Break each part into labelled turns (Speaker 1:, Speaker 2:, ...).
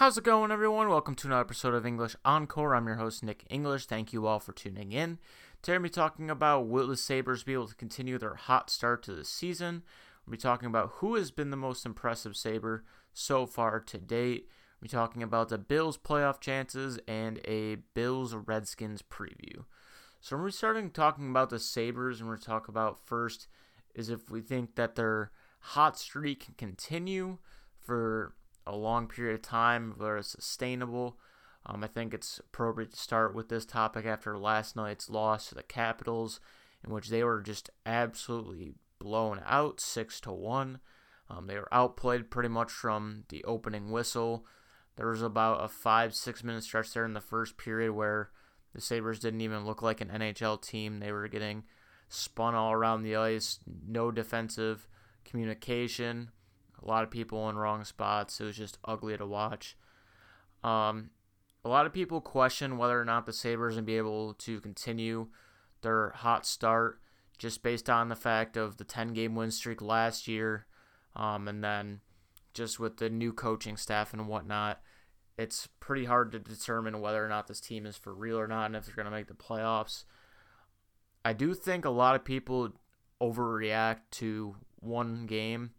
Speaker 1: How's it going, everyone? Welcome to another episode of English Encore. I'm your host, Nick English. Thank you all for tuning in. Today, we'll be talking about will the Sabres be able to continue their hot start to the season? We'll be talking about who has been the most impressive Sabre so far to date. We'll be talking about the Bills' playoff chances and a Bills Redskins preview. So, we're starting talking about the Sabres, and we're talk about first is if we think that their hot streak can continue for long period of time, whether it's sustainable. Um, I think it's appropriate to start with this topic after last night's loss to the Capitals, in which they were just absolutely blown out, six to one. Um, they were outplayed pretty much from the opening whistle. There was about a five, six minute stretch there in the first period where the Sabres didn't even look like an NHL team. They were getting spun all around the ice, no defensive communication a lot of people in wrong spots. It was just ugly to watch. Um, a lot of people question whether or not the Sabres will be able to continue their hot start just based on the fact of the 10 game win streak last year um, and then just with the new coaching staff and whatnot. It's pretty hard to determine whether or not this team is for real or not and if they're going to make the playoffs. I do think a lot of people overreact to one game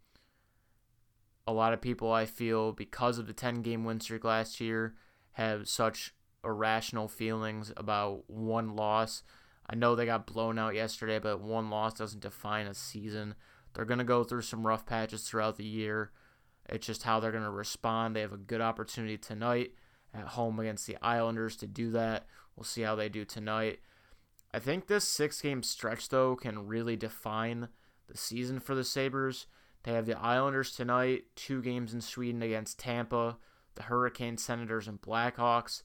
Speaker 1: a lot of people I feel because of the 10 game win streak last year have such irrational feelings about one loss. I know they got blown out yesterday, but one loss doesn't define a season. They're going to go through some rough patches throughout the year. It's just how they're going to respond. They have a good opportunity tonight at home against the Islanders to do that. We'll see how they do tonight. I think this six game stretch, though, can really define the season for the Sabres. They have the Islanders tonight, two games in Sweden against Tampa, the Hurricanes, Senators, and Blackhawks.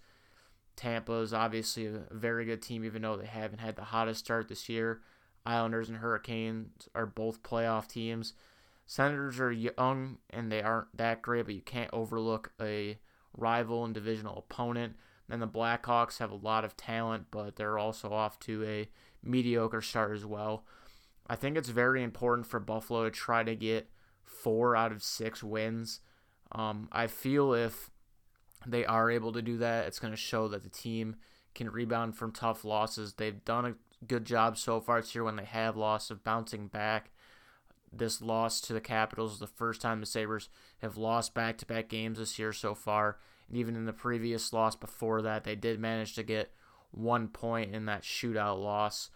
Speaker 1: Tampa is obviously a very good team, even though they haven't had the hottest start this year. Islanders and Hurricanes are both playoff teams. Senators are young and they aren't that great, but you can't overlook a rival and divisional opponent. Then the Blackhawks have a lot of talent, but they're also off to a mediocre start as well. I think it's very important for Buffalo to try to get four out of six wins. Um, I feel if they are able to do that, it's going to show that the team can rebound from tough losses. They've done a good job so far this year when they have lost of bouncing back. This loss to the Capitals is the first time the Sabres have lost back to back games this year so far. And even in the previous loss before that, they did manage to get one point in that shootout loss.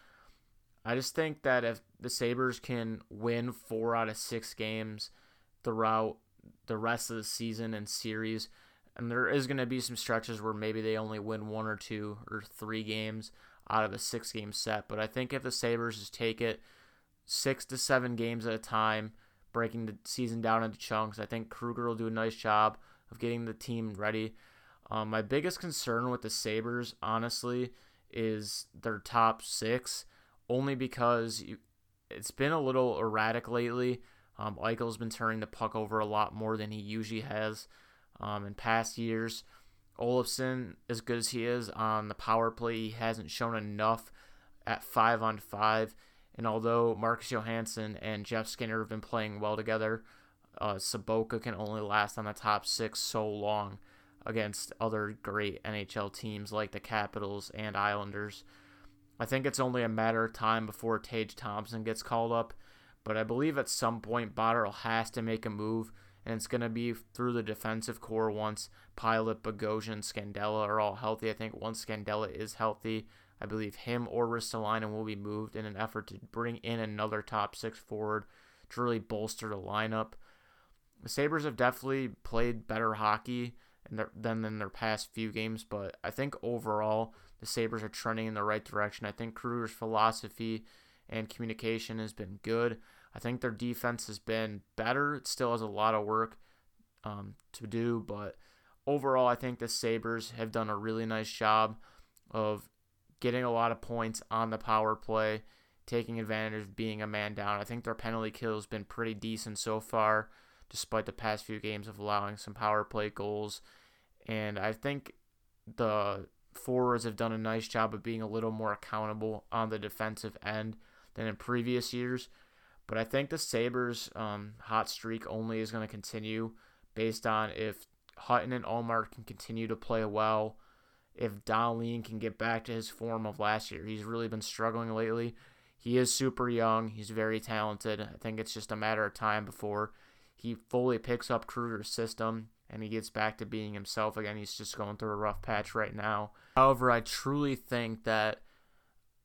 Speaker 1: I just think that if the Sabres can win four out of six games throughout the rest of the season and series, and there is going to be some stretches where maybe they only win one or two or three games out of a six game set. But I think if the Sabres just take it six to seven games at a time, breaking the season down into chunks, I think Krueger will do a nice job of getting the team ready. Um, my biggest concern with the Sabres, honestly, is their top six only because you, it's been a little erratic lately. Um, Eichel's been turning the puck over a lot more than he usually has um, in past years. Olofsson, as good as he is on the power play, he hasn't shown enough at five on five. And although Marcus Johansson and Jeff Skinner have been playing well together, uh, Sobotka can only last on the top six so long against other great NHL teams like the Capitals and Islanders. I think it's only a matter of time before Tage Thompson gets called up, but I believe at some point Botterill has to make a move, and it's going to be through the defensive core once Pilut, Bogosian, Scandella are all healthy. I think once Scandella is healthy, I believe him or Ristolainen will be moved in an effort to bring in another top six forward to really bolster the lineup. The Sabres have definitely played better hockey than in their past few games, but I think overall the Sabres are trending in the right direction. I think Krueger's philosophy and communication has been good. I think their defense has been better. It still has a lot of work um, to do, but overall, I think the Sabres have done a really nice job of getting a lot of points on the power play, taking advantage of being a man down. I think their penalty kill has been pretty decent so far, despite the past few games of allowing some power play goals. And I think the forwards have done a nice job of being a little more accountable on the defensive end than in previous years. But I think the Sabres' um, hot streak only is going to continue based on if Hutton and Ullmark can continue to play well, if Dahlin can get back to his form of last year, he's really been struggling lately. He is super young. He's very talented. I think it's just a matter of time before he fully picks up Krueger's system and he gets back to being himself again. He's just going through a rough patch right now. However, I truly think that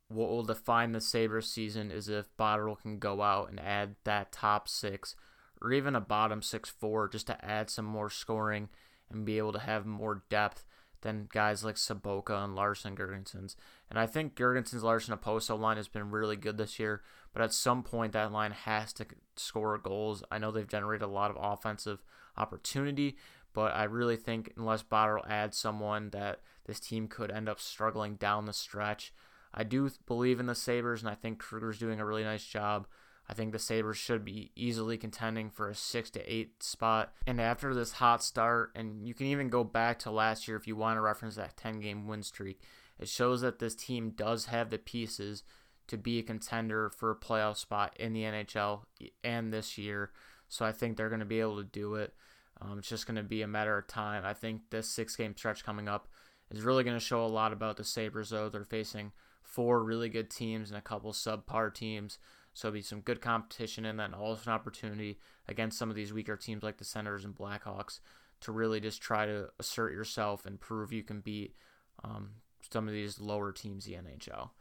Speaker 1: what will define the Sabres season is if Botterill can go out and add that top six or even a bottom six four just to add some more scoring and be able to have more depth than guys like Sobotka and Larsson Girgensons. And I think Girgensons Larsson Okposo line has been really good this year, but at some point that line has to score goals. I know they've generated a lot of offensive opportunity, but I really think unless Botterill adds someone that this team could end up struggling down the stretch. I do believe in the Sabres, and I think Krueger's doing a really nice job. I think the Sabres should be easily contending for a 6 to 8 spot. And after this hot start, and you can even go back to last year if you want to reference that 10 game win streak, it shows that this team does have the pieces to be a contender for a playoff spot in the NHL and this year. So I think they're going to be able to do it. Um, it's just going to be a matter of time. I think this six game stretch coming up is really going to show a lot about the Sabres, though. They're facing four really good teams and a couple subpar teams. So it'll be some good competition and then also an opportunity against some of these weaker teams like the Senators and Blackhawks to really just try to assert yourself and prove you can beat um, some of these lower teams in the NHL.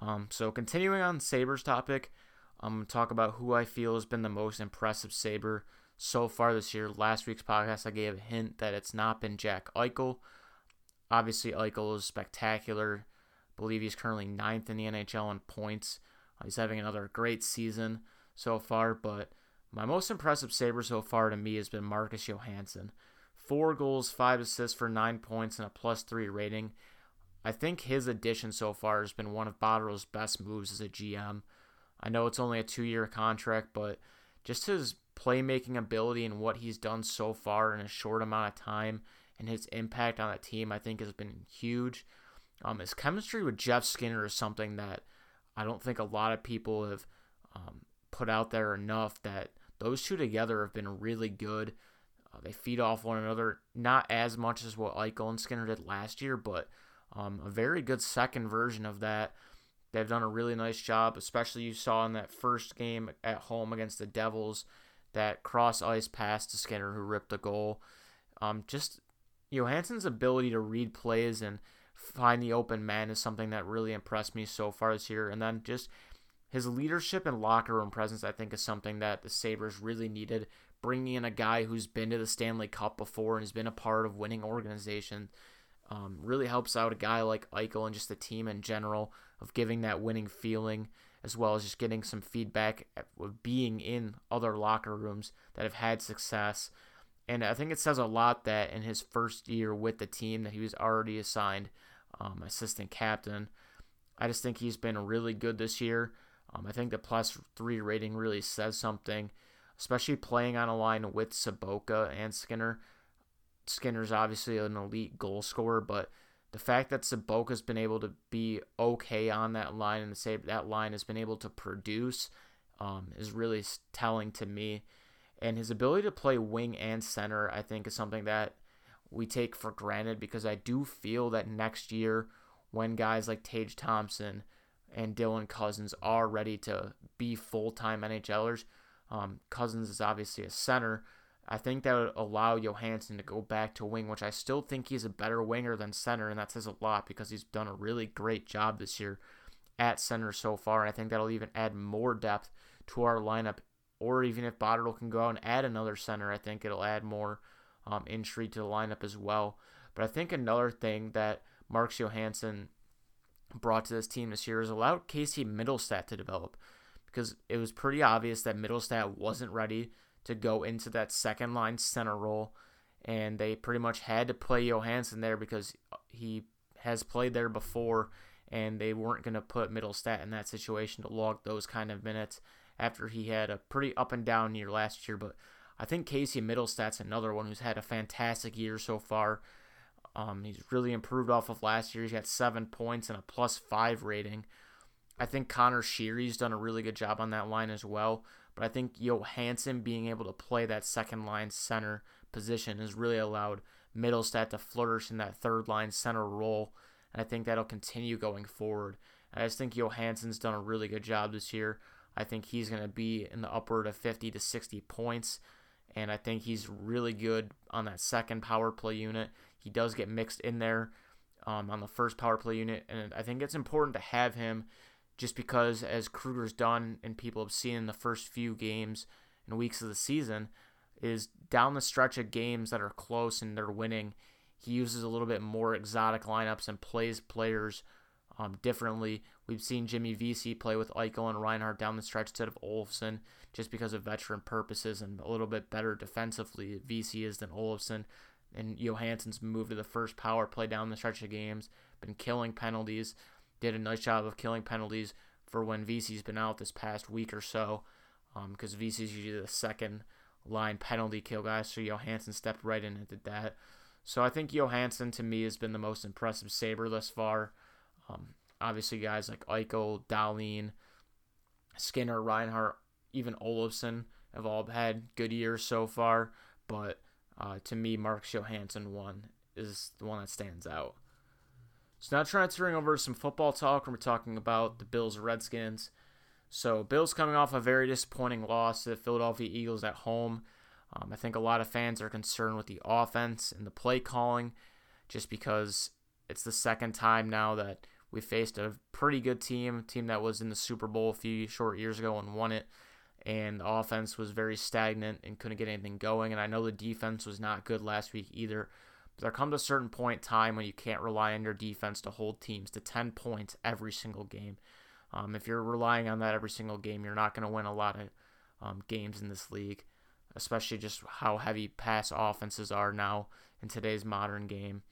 Speaker 1: Um, so continuing on Sabres topic, I'm going to talk about who I feel has been the most impressive Sabre so far this year. Last week's podcast, I gave a hint that it's not been Jack Eichel. Obviously, Eichel is spectacular. I believe he's currently ninth in the NHL in points. He's having another great season so far, but my most impressive Sabre so far to me has been Marcus Johansson. Four goals, five assists for nine points, and a plus three rating. I think his addition so far has been one of Botterill's best moves as a GM. I know it's only a two year contract, but just his playmaking ability and what he's done so far in a short amount of time and his impact on that team, I think, has been huge. Um, his chemistry with Jeff Skinner is something that I don't think a lot of people have um, put out there enough that those two together have been really good. Uh, they feed off one another, not as much as what Eichel and Skinner did last year, but um, a very good second version of that. They've done a really nice job, especially you saw in that first game at home against the Devils, that cross ice pass to Skinner who ripped the goal. Um, just Johansson's ability to read plays and find the open man is something that really impressed me so far this year. And then just his leadership and locker room presence, I think, is something that the Sabres really needed. Bringing in a guy who's been to the Stanley Cup before and has been a part of winning organization um, really helps out a guy like Eichel and just the team in general of giving that winning feeling, as well as just getting some feedback of being in other locker rooms that have had success. And I think it says a lot that in his first year with the team that he was already assigned um, assistant captain. I just think he's been really good this year. Um, I think the plus three rating really says something, especially playing on a line with Sobotka and Skinner. Skinner's obviously an elite goal scorer, but the fact that Sobotka's been able to be okay on that line and say that line has been able to produce um, is really telling to me. And his ability to play wing and center, I think, is something that we take for granted because I do feel that next year, when guys like Tage Thompson and Dylan Cozens are ready to be full time NHLers, um, Cozens is obviously a center. I think that would allow Johansson to go back to wing, which I still think he's a better winger than center, and that says a lot because he's done a really great job this year at center so far. And I think that'll even add more depth to our lineup. Or even if Botterill can go out and add another center, I think it'll add more um, intrigue to the lineup as well. But I think another thing that Marcus Johansson brought to this team this year is allowed Casey Mittelstadt to develop because it was pretty obvious that Mittelstadt wasn't ready to go into that second line center role, and they pretty much had to play Johansson there because he has played there before, and they weren't going to put Mittelstadt in that situation to log those kind of minutes after he had a pretty up and down year last year. But I think Casey Mittelstadt's another one who's had a fantastic year so far. Um, he's really improved off of last year. He's got seven points and a plus five rating. I think Conor Sheary's done a really good job on that line as well. but I think Johansson being able to play that second line center position has really allowed Middlestat to flourish in that third line center role. And I think that'll continue going forward. I just think Johansson's done a really good job this year. I think he's going to be in the upward of 50 to 60 points. And I think he's really good on that second power play unit. He does get mixed in there um, on the first power play unit. And I think it's important to have him just because, as Krueger's done and people have seen in the first few games and weeks of the season, is down the stretch of games that are close and they're winning, he uses a little bit more exotic lineups and plays players um, differently. We've seen Jimmy Vesey play with Eichel and Reinhart down the stretch instead of Olofsson just because of veteran purposes and a little bit better defensively Vesey is than Olofsson. And Johansson's moved to the first power play down the stretch of games, been killing penalties, did a nice job of killing penalties for when Vesey's been out this past week or so, because um, Vesey's usually the second line penalty kill guy, so Johansson stepped right in and did that. So I think Johansson to me has been the most impressive Saber thus far. Um, obviously, guys like Eichel, Dahlin, Skinner, Reinhart, even Olofsson have all had good years so far. But uh, to me, Mark Johansson one is the one that stands out. So now transferring over to some football talk, we're talking about the Bills Redskins. So Bills coming off a very disappointing loss to the Philadelphia Eagles at home. Um, I think a lot of fans are concerned with the offense and the play calling, just because it's the second time now that we faced a pretty good team, a team that was in the Super Bowl a few short years ago and won it. And the offense was very stagnant and couldn't get anything going. And I know the defense was not good last week either. But there comes a certain point in time when you can't rely on your defense to hold teams to 10 points every single game. Um, if you're relying on that every single game, you're not going to win a lot of um, games in this league, especially just how heavy pass offenses are now in today's modern game.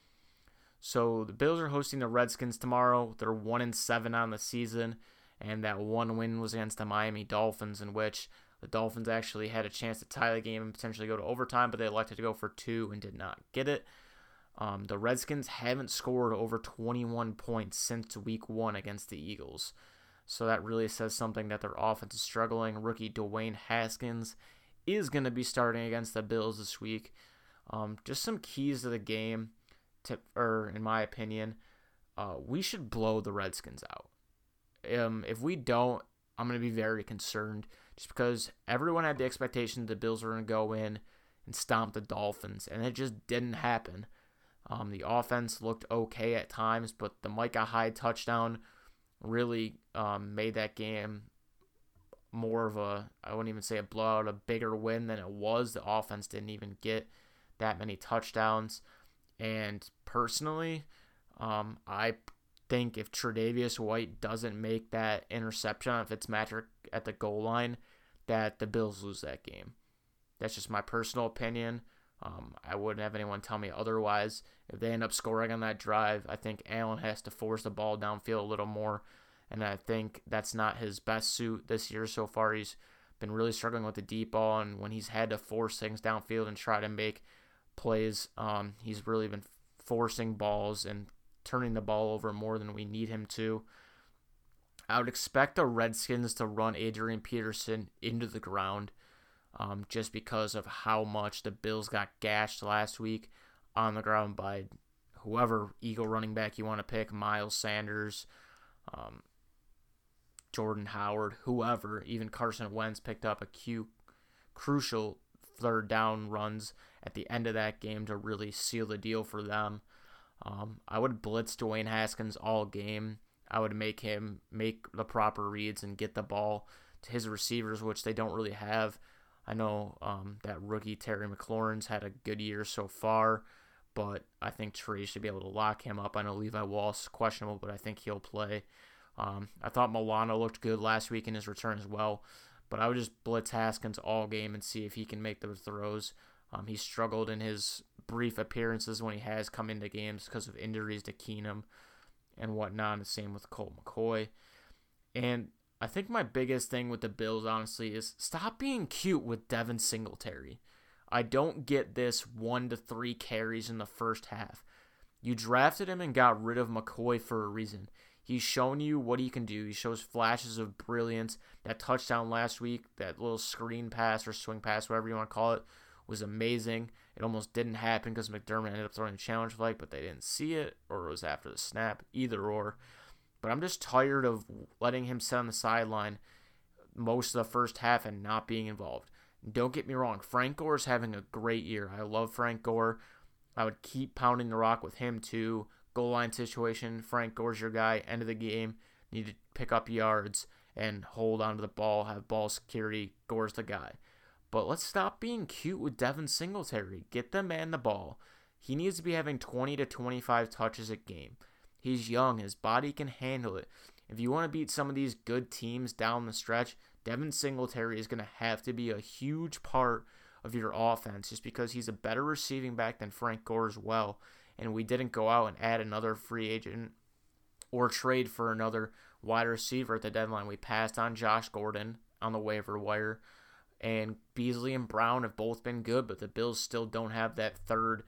Speaker 1: So the Bills are hosting the Redskins tomorrow. They're one and seven on the season, and that one win was against the Miami Dolphins, in which the Dolphins actually had a chance to tie the game and potentially go to overtime, but they elected to go for two and did not get it. Um, the Redskins haven't scored over 21 points since week one against the Eagles. So that really says something that their offense is struggling. Rookie Dwayne Haskins is going to be starting against the Bills this week. Um, just some keys to the game, or in my opinion, uh, we should blow the Redskins out. Um, if we don't, I'm going to be very concerned just because everyone had the expectation the Bills were going to go in and stomp the Dolphins, and it just didn't happen. Um, the offense looked okay at times, but the Micah Hyde touchdown really um, made that game more of a I wouldn't even say a blowout, a bigger win than it was. The offense didn't even get that many touchdowns, and personally, um, I think if Tre'Davious White doesn't make that interception on Fitzmagic at the goal line, that the Bills lose that game. That's just my personal opinion. Um, I wouldn't have anyone tell me otherwise. If they end up scoring on that drive, I think Allen has to force the ball downfield a little more. And I think that's not his best suit this year so far. He's been really struggling with the deep ball, and when he's had to force things downfield and try to make plays, um, he's really been forcing balls and turning the ball over more than we need him to. I would expect the Redskins to run Adrian Peterson into the ground um, just because of how much the Bills got gashed last week on the ground by whoever Eagle running back you want to pick, Miles Sanders, um, Jordan Howard, whoever, even Carson Wentz picked up a cute, crucial third down runs at the end of that game to really seal the deal for them. Um, I would blitz Dwayne Haskins all game. I would make him make the proper reads and get the ball to his receivers, which they don't really have. I know um, that rookie Terry McLaurin's had a good year so far, but I think Tre should be able to lock him up. I know Levi Wallace questionable, but I think he'll play. Um, I thought Milano looked good last week in his return as well, but I would just blitz Haskins all game and see if he can make those throws. Um, he struggled in his brief appearances when he has come into games because of injuries to Keenum and whatnot. The same with Colt McCoy. And I think my biggest thing with the Bills, honestly, is stop being cute with Devin Singletary. I don't get this one to three carries in the first half. You drafted him and got rid of McCoy for a reason. He's shown you what he can do. He shows flashes of brilliance. That touchdown last week, that little screen pass or swing pass, whatever you want to call it, was amazing. It almost didn't happen because McDermott ended up throwing a challenge flag, but they didn't see it, or it was after the snap, either or. But I'm just tired of letting him sit on the sideline most of the first half and not being involved. Don't get me wrong, Frank Gore is having a great year. I love Frank Gore. I would keep pounding the rock with him too goal line situation. Frank Gore's your guy. End of the game. Need to pick up yards and hold onto the ball, have ball security. Gore's the guy. But let's stop being cute with Devin Singletary. Get the man the ball. He needs to be having 20 to 25 touches a game. He's young. His body can handle it. If you want to beat some of these good teams down the stretch, Devin Singletary is going to have to be a huge part of your offense just because he's a better receiving back than Frank Gore as well and we didn't go out and add another free agent or trade for another wide receiver at the deadline. We passed on Josh Gordon on the waiver wire, and Beasley and Brown have both been good, but the Bills still don't have that third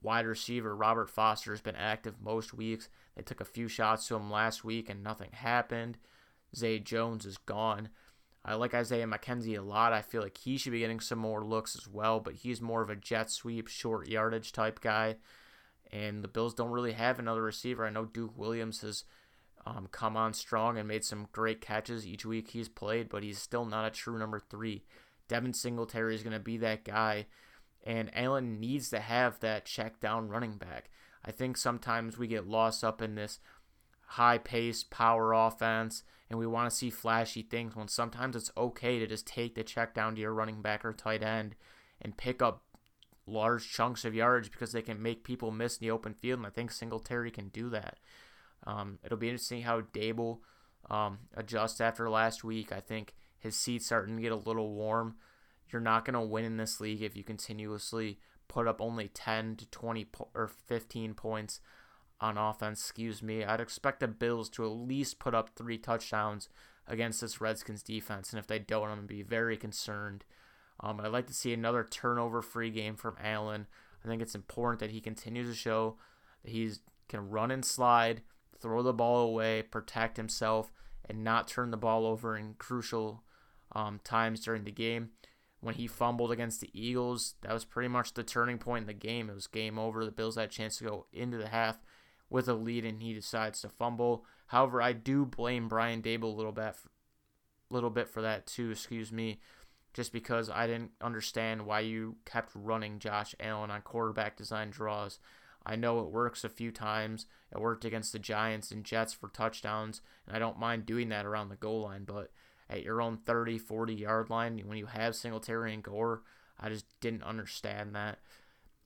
Speaker 1: wide receiver. Robert Foster has been active most weeks. They took a few shots to him last week, and nothing happened. Zay Jones is gone. I like Isaiah McKenzie a lot. I feel like he should be getting some more looks as well, but he's more of a jet sweep, short yardage type guy and the Bills don't really have another receiver. I know Duke Williams has um, come on strong and made some great catches each week he's played, but he's still not a true number three. Devin Singletary is going to be that guy, and Allen needs to have that check down running back. I think sometimes we get lost up in this high paced power offense and we want to see flashy things when sometimes it's okay to just take the check down to your running back or tight end and pick up large chunks of yards because they can make people miss in the open field, and I think Singletary can do that. Um, it'll be interesting how Daboll um, adjusts after last week. I think his seat's starting to get a little warm. You're not going to win in this league if you continuously put up only 10 to 20 po- or 15 points on offense. Excuse me. I'd expect the Bills to at least put up three touchdowns against this Redskins defense, and if they don't, I'm going to be very concerned. Um, I'd like to see another turnover free game from Allen. I think it's important that he continues to show that he can run and slide, throw the ball away, protect himself, and not turn the ball over in crucial um, times during the game. When he fumbled against the Eagles, that was pretty much the turning point in the game. It was game over. The Bills had a chance to go into the half with a lead, and he decides to fumble. However, I do blame Brian Daboll a little bit, little bit for that too. Excuse me just because I didn't understand why you kept running Josh Allen on quarterback design draws. I know it works a few times. It worked against the Giants and Jets for touchdowns, and I don't mind doing that around the goal line, but at your own 30, 40 yard line, when you have Singletary and Gore, I just didn't understand that.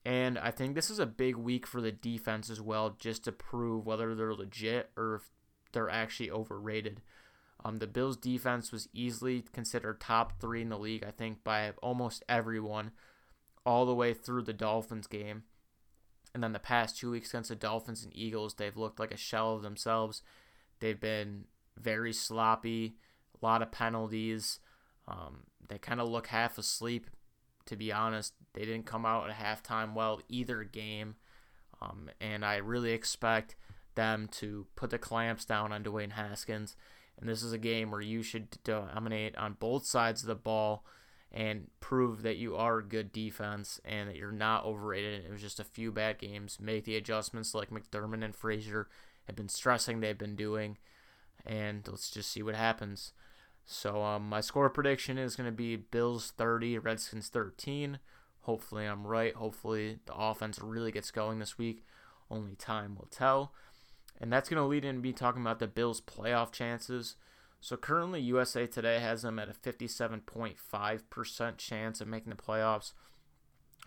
Speaker 1: And I think this is a big week for the defense as well, just to prove whether they're legit or if they're actually overrated. Um, the Bills' defense was easily considered top three in the league, I think, by almost everyone, all the way through the Dolphins game. And then the past two weeks against the Dolphins and Eagles, they've looked like a shell of themselves. They've been very sloppy, lot of penalties. Um, they kind of look half asleep, to be honest. They didn't come out at halftime well either game. Um, and I really expect them to put the clamps down on Dwayne Haskins and this is a game where you should dominate on both sides of the ball and prove that you are a good defense and that you're not overrated. It was just a few bad games. Make the adjustments like McDermott and Frazier have been stressing they've been doing, and let's just see what happens. So um, my score prediction is going to be Bills 30, Redskins 13. Hopefully I'm right. Hopefully the offense really gets going this week. Only time will tell. And that's going to lead into me talking about the Bills' playoff chances. So currently, USA Today has them at a 57.5% chance of making the playoffs.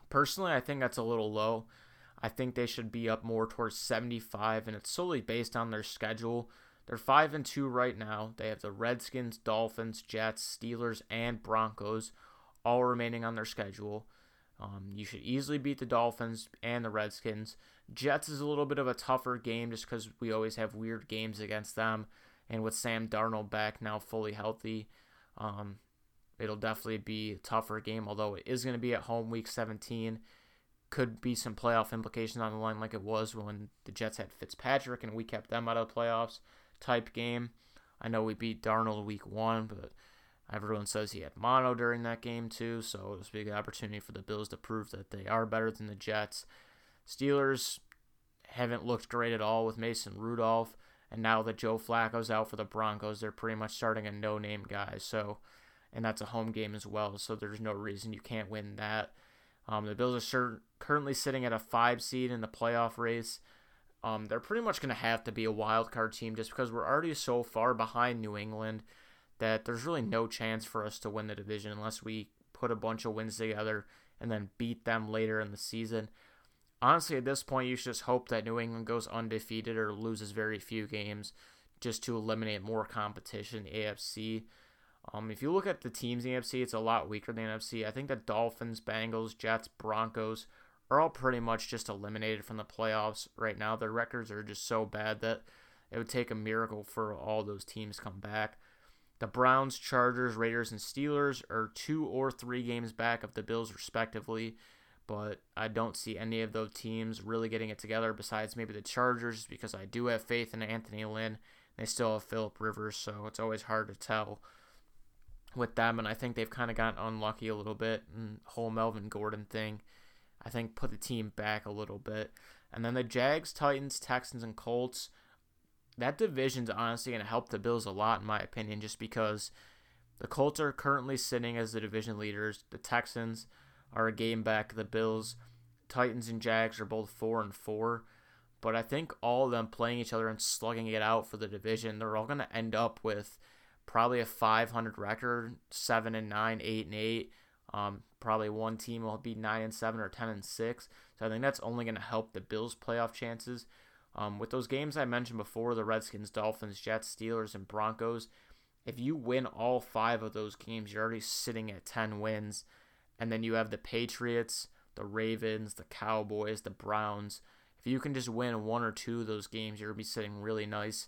Speaker 1: Personally, I think that's a little low. I think they should be up more towards 75, and it's solely based on their schedule. They're 5 and 2 right now. They have the Redskins, Dolphins, Jets, Steelers, and Broncos all remaining on their schedule. Um, you should easily beat the Dolphins and the Redskins. Jets is a little bit of a tougher game just because we always have weird games against them. And with Sam Darnold back now fully healthy, um, it'll definitely be a tougher game, although it is going to be at home week 17. Could be some playoff implications on the line like it was when the Jets had Fitzpatrick and we kept them out of the playoffs. Type game. I know we beat Darnold week one, but everyone says he had mono during that game too, so it was a big opportunity for the Bills to prove that they are better than the Jets. Steelers haven't looked great at all with Mason Rudolph, and now that Joe Flacco's out for the Broncos, they're pretty much starting a no-name guy. So, and that's a home game as well, so there's no reason you can't win that. Um, the Bills are sure, currently sitting at a five seed in the playoff race. Um, they're pretty much going to have to be a wild card team just because we're already so far behind New England that there's really no chance for us to win the division unless we put a bunch of wins together and then beat them later in the season. Honestly, at this point, you should just hope that New England goes undefeated or loses very few games just to eliminate more competition AFC. Um, if you look at the teams in the AFC, it's a lot weaker than the NFC. I think the Dolphins, Bengals, Jets, Broncos are all pretty much just eliminated from the playoffs right now. Their records are just so bad that it would take a miracle for all those teams come back. The Browns, Chargers, Raiders, and Steelers are two or three games back of the Bills, respectively. But I don't see any of those teams really getting it together besides maybe the Chargers because I do have faith in Anthony Lynn. They still have Philip Rivers, so it's always hard to tell with them. And I think they've kind of gotten unlucky a little bit. And whole Melvin Gordon thing, I think, put the team back a little bit. And then the Jags, Titans, Texans, and Colts that division's honestly going to help the Bills a lot, in my opinion, just because the Colts are currently sitting as the division leaders. The Texans are a game back. The Bills, Titans, and Jags are both four and four. But I think all of them playing each other and slugging it out for the division, they're all going to end up with probably a 500 record, seven and nine, eight and eight. Um, probably one team will be nine and seven or ten and six. So I think that's only going to help the Bills' playoff chances. Um, with those games I mentioned before, the Redskins, Dolphins, Jets, Steelers, and Broncos, if you win all five of those games, you're already sitting at 10 wins. And then you have the Patriots, the Ravens, the Cowboys, the Browns. If you can just win one or two of those games, you're going to be sitting really nice.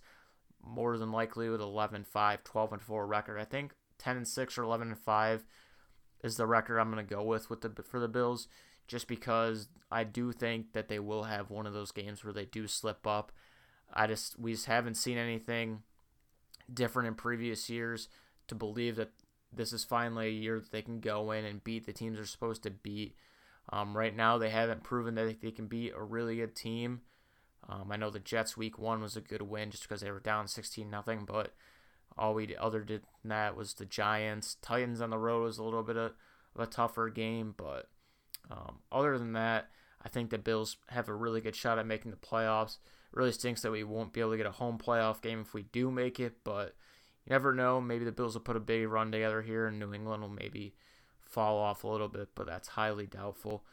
Speaker 1: More than likely with 11 5, 12 and 4 record. I think 10 and 6 or 11 and 5 is the record I'm going to go with with the for the Bills just because I do think that they will have one of those games where they do slip up. I just we just haven't seen anything different in previous years to believe that this is finally a year that they can go in and beat the teams they're supposed to beat. Um, right now, they haven't proven that they can beat a really good team. Um, I know the Jets week one was a good win just because they were down 16 nothing, but all we other did than that was the Giants. Titans on the road was a little bit of, of a tougher game, but um, other than that, I think the Bills have a really good shot at making the playoffs. It really stinks that we won't be able to get a home playoff game if we do make it, but you never know. Maybe the Bills will put a big run together here, and New England will maybe fall off a little bit, but that's highly doubtful.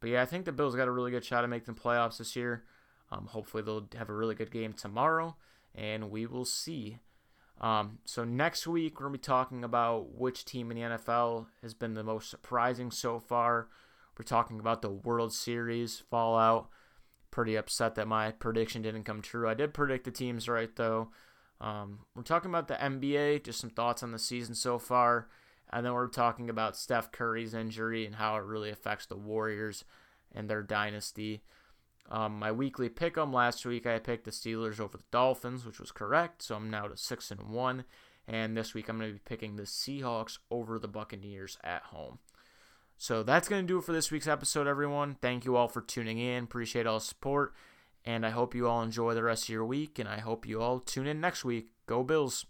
Speaker 1: But yeah, I think the Bills got a really good shot at making the playoffs this year. Um, hopefully, they'll have a really good game tomorrow, and we will see. Um, so next week we're gonna be talking about which team in the NFL has been the most surprising so far. We're talking about the World Series fallout. Pretty upset that my prediction didn't come true. I did predict the teams right, though. Um, we're talking about the NBA, just some thoughts on the season so far. And then we're talking about Steph Curry's injury and how it really affects the Warriors and their dynasty. Um, my weekly pick 'em last week, I picked the Steelers over the Dolphins, which was correct. So I'm now to six and one. And this week I'm going to be picking the Seahawks over the Buccaneers at home. So that's going to do it for this week's episode, everyone. Thank you all for tuning in. Appreciate all support. And I hope you all enjoy the rest of your week. And I hope you all tune in next week. Go Bills.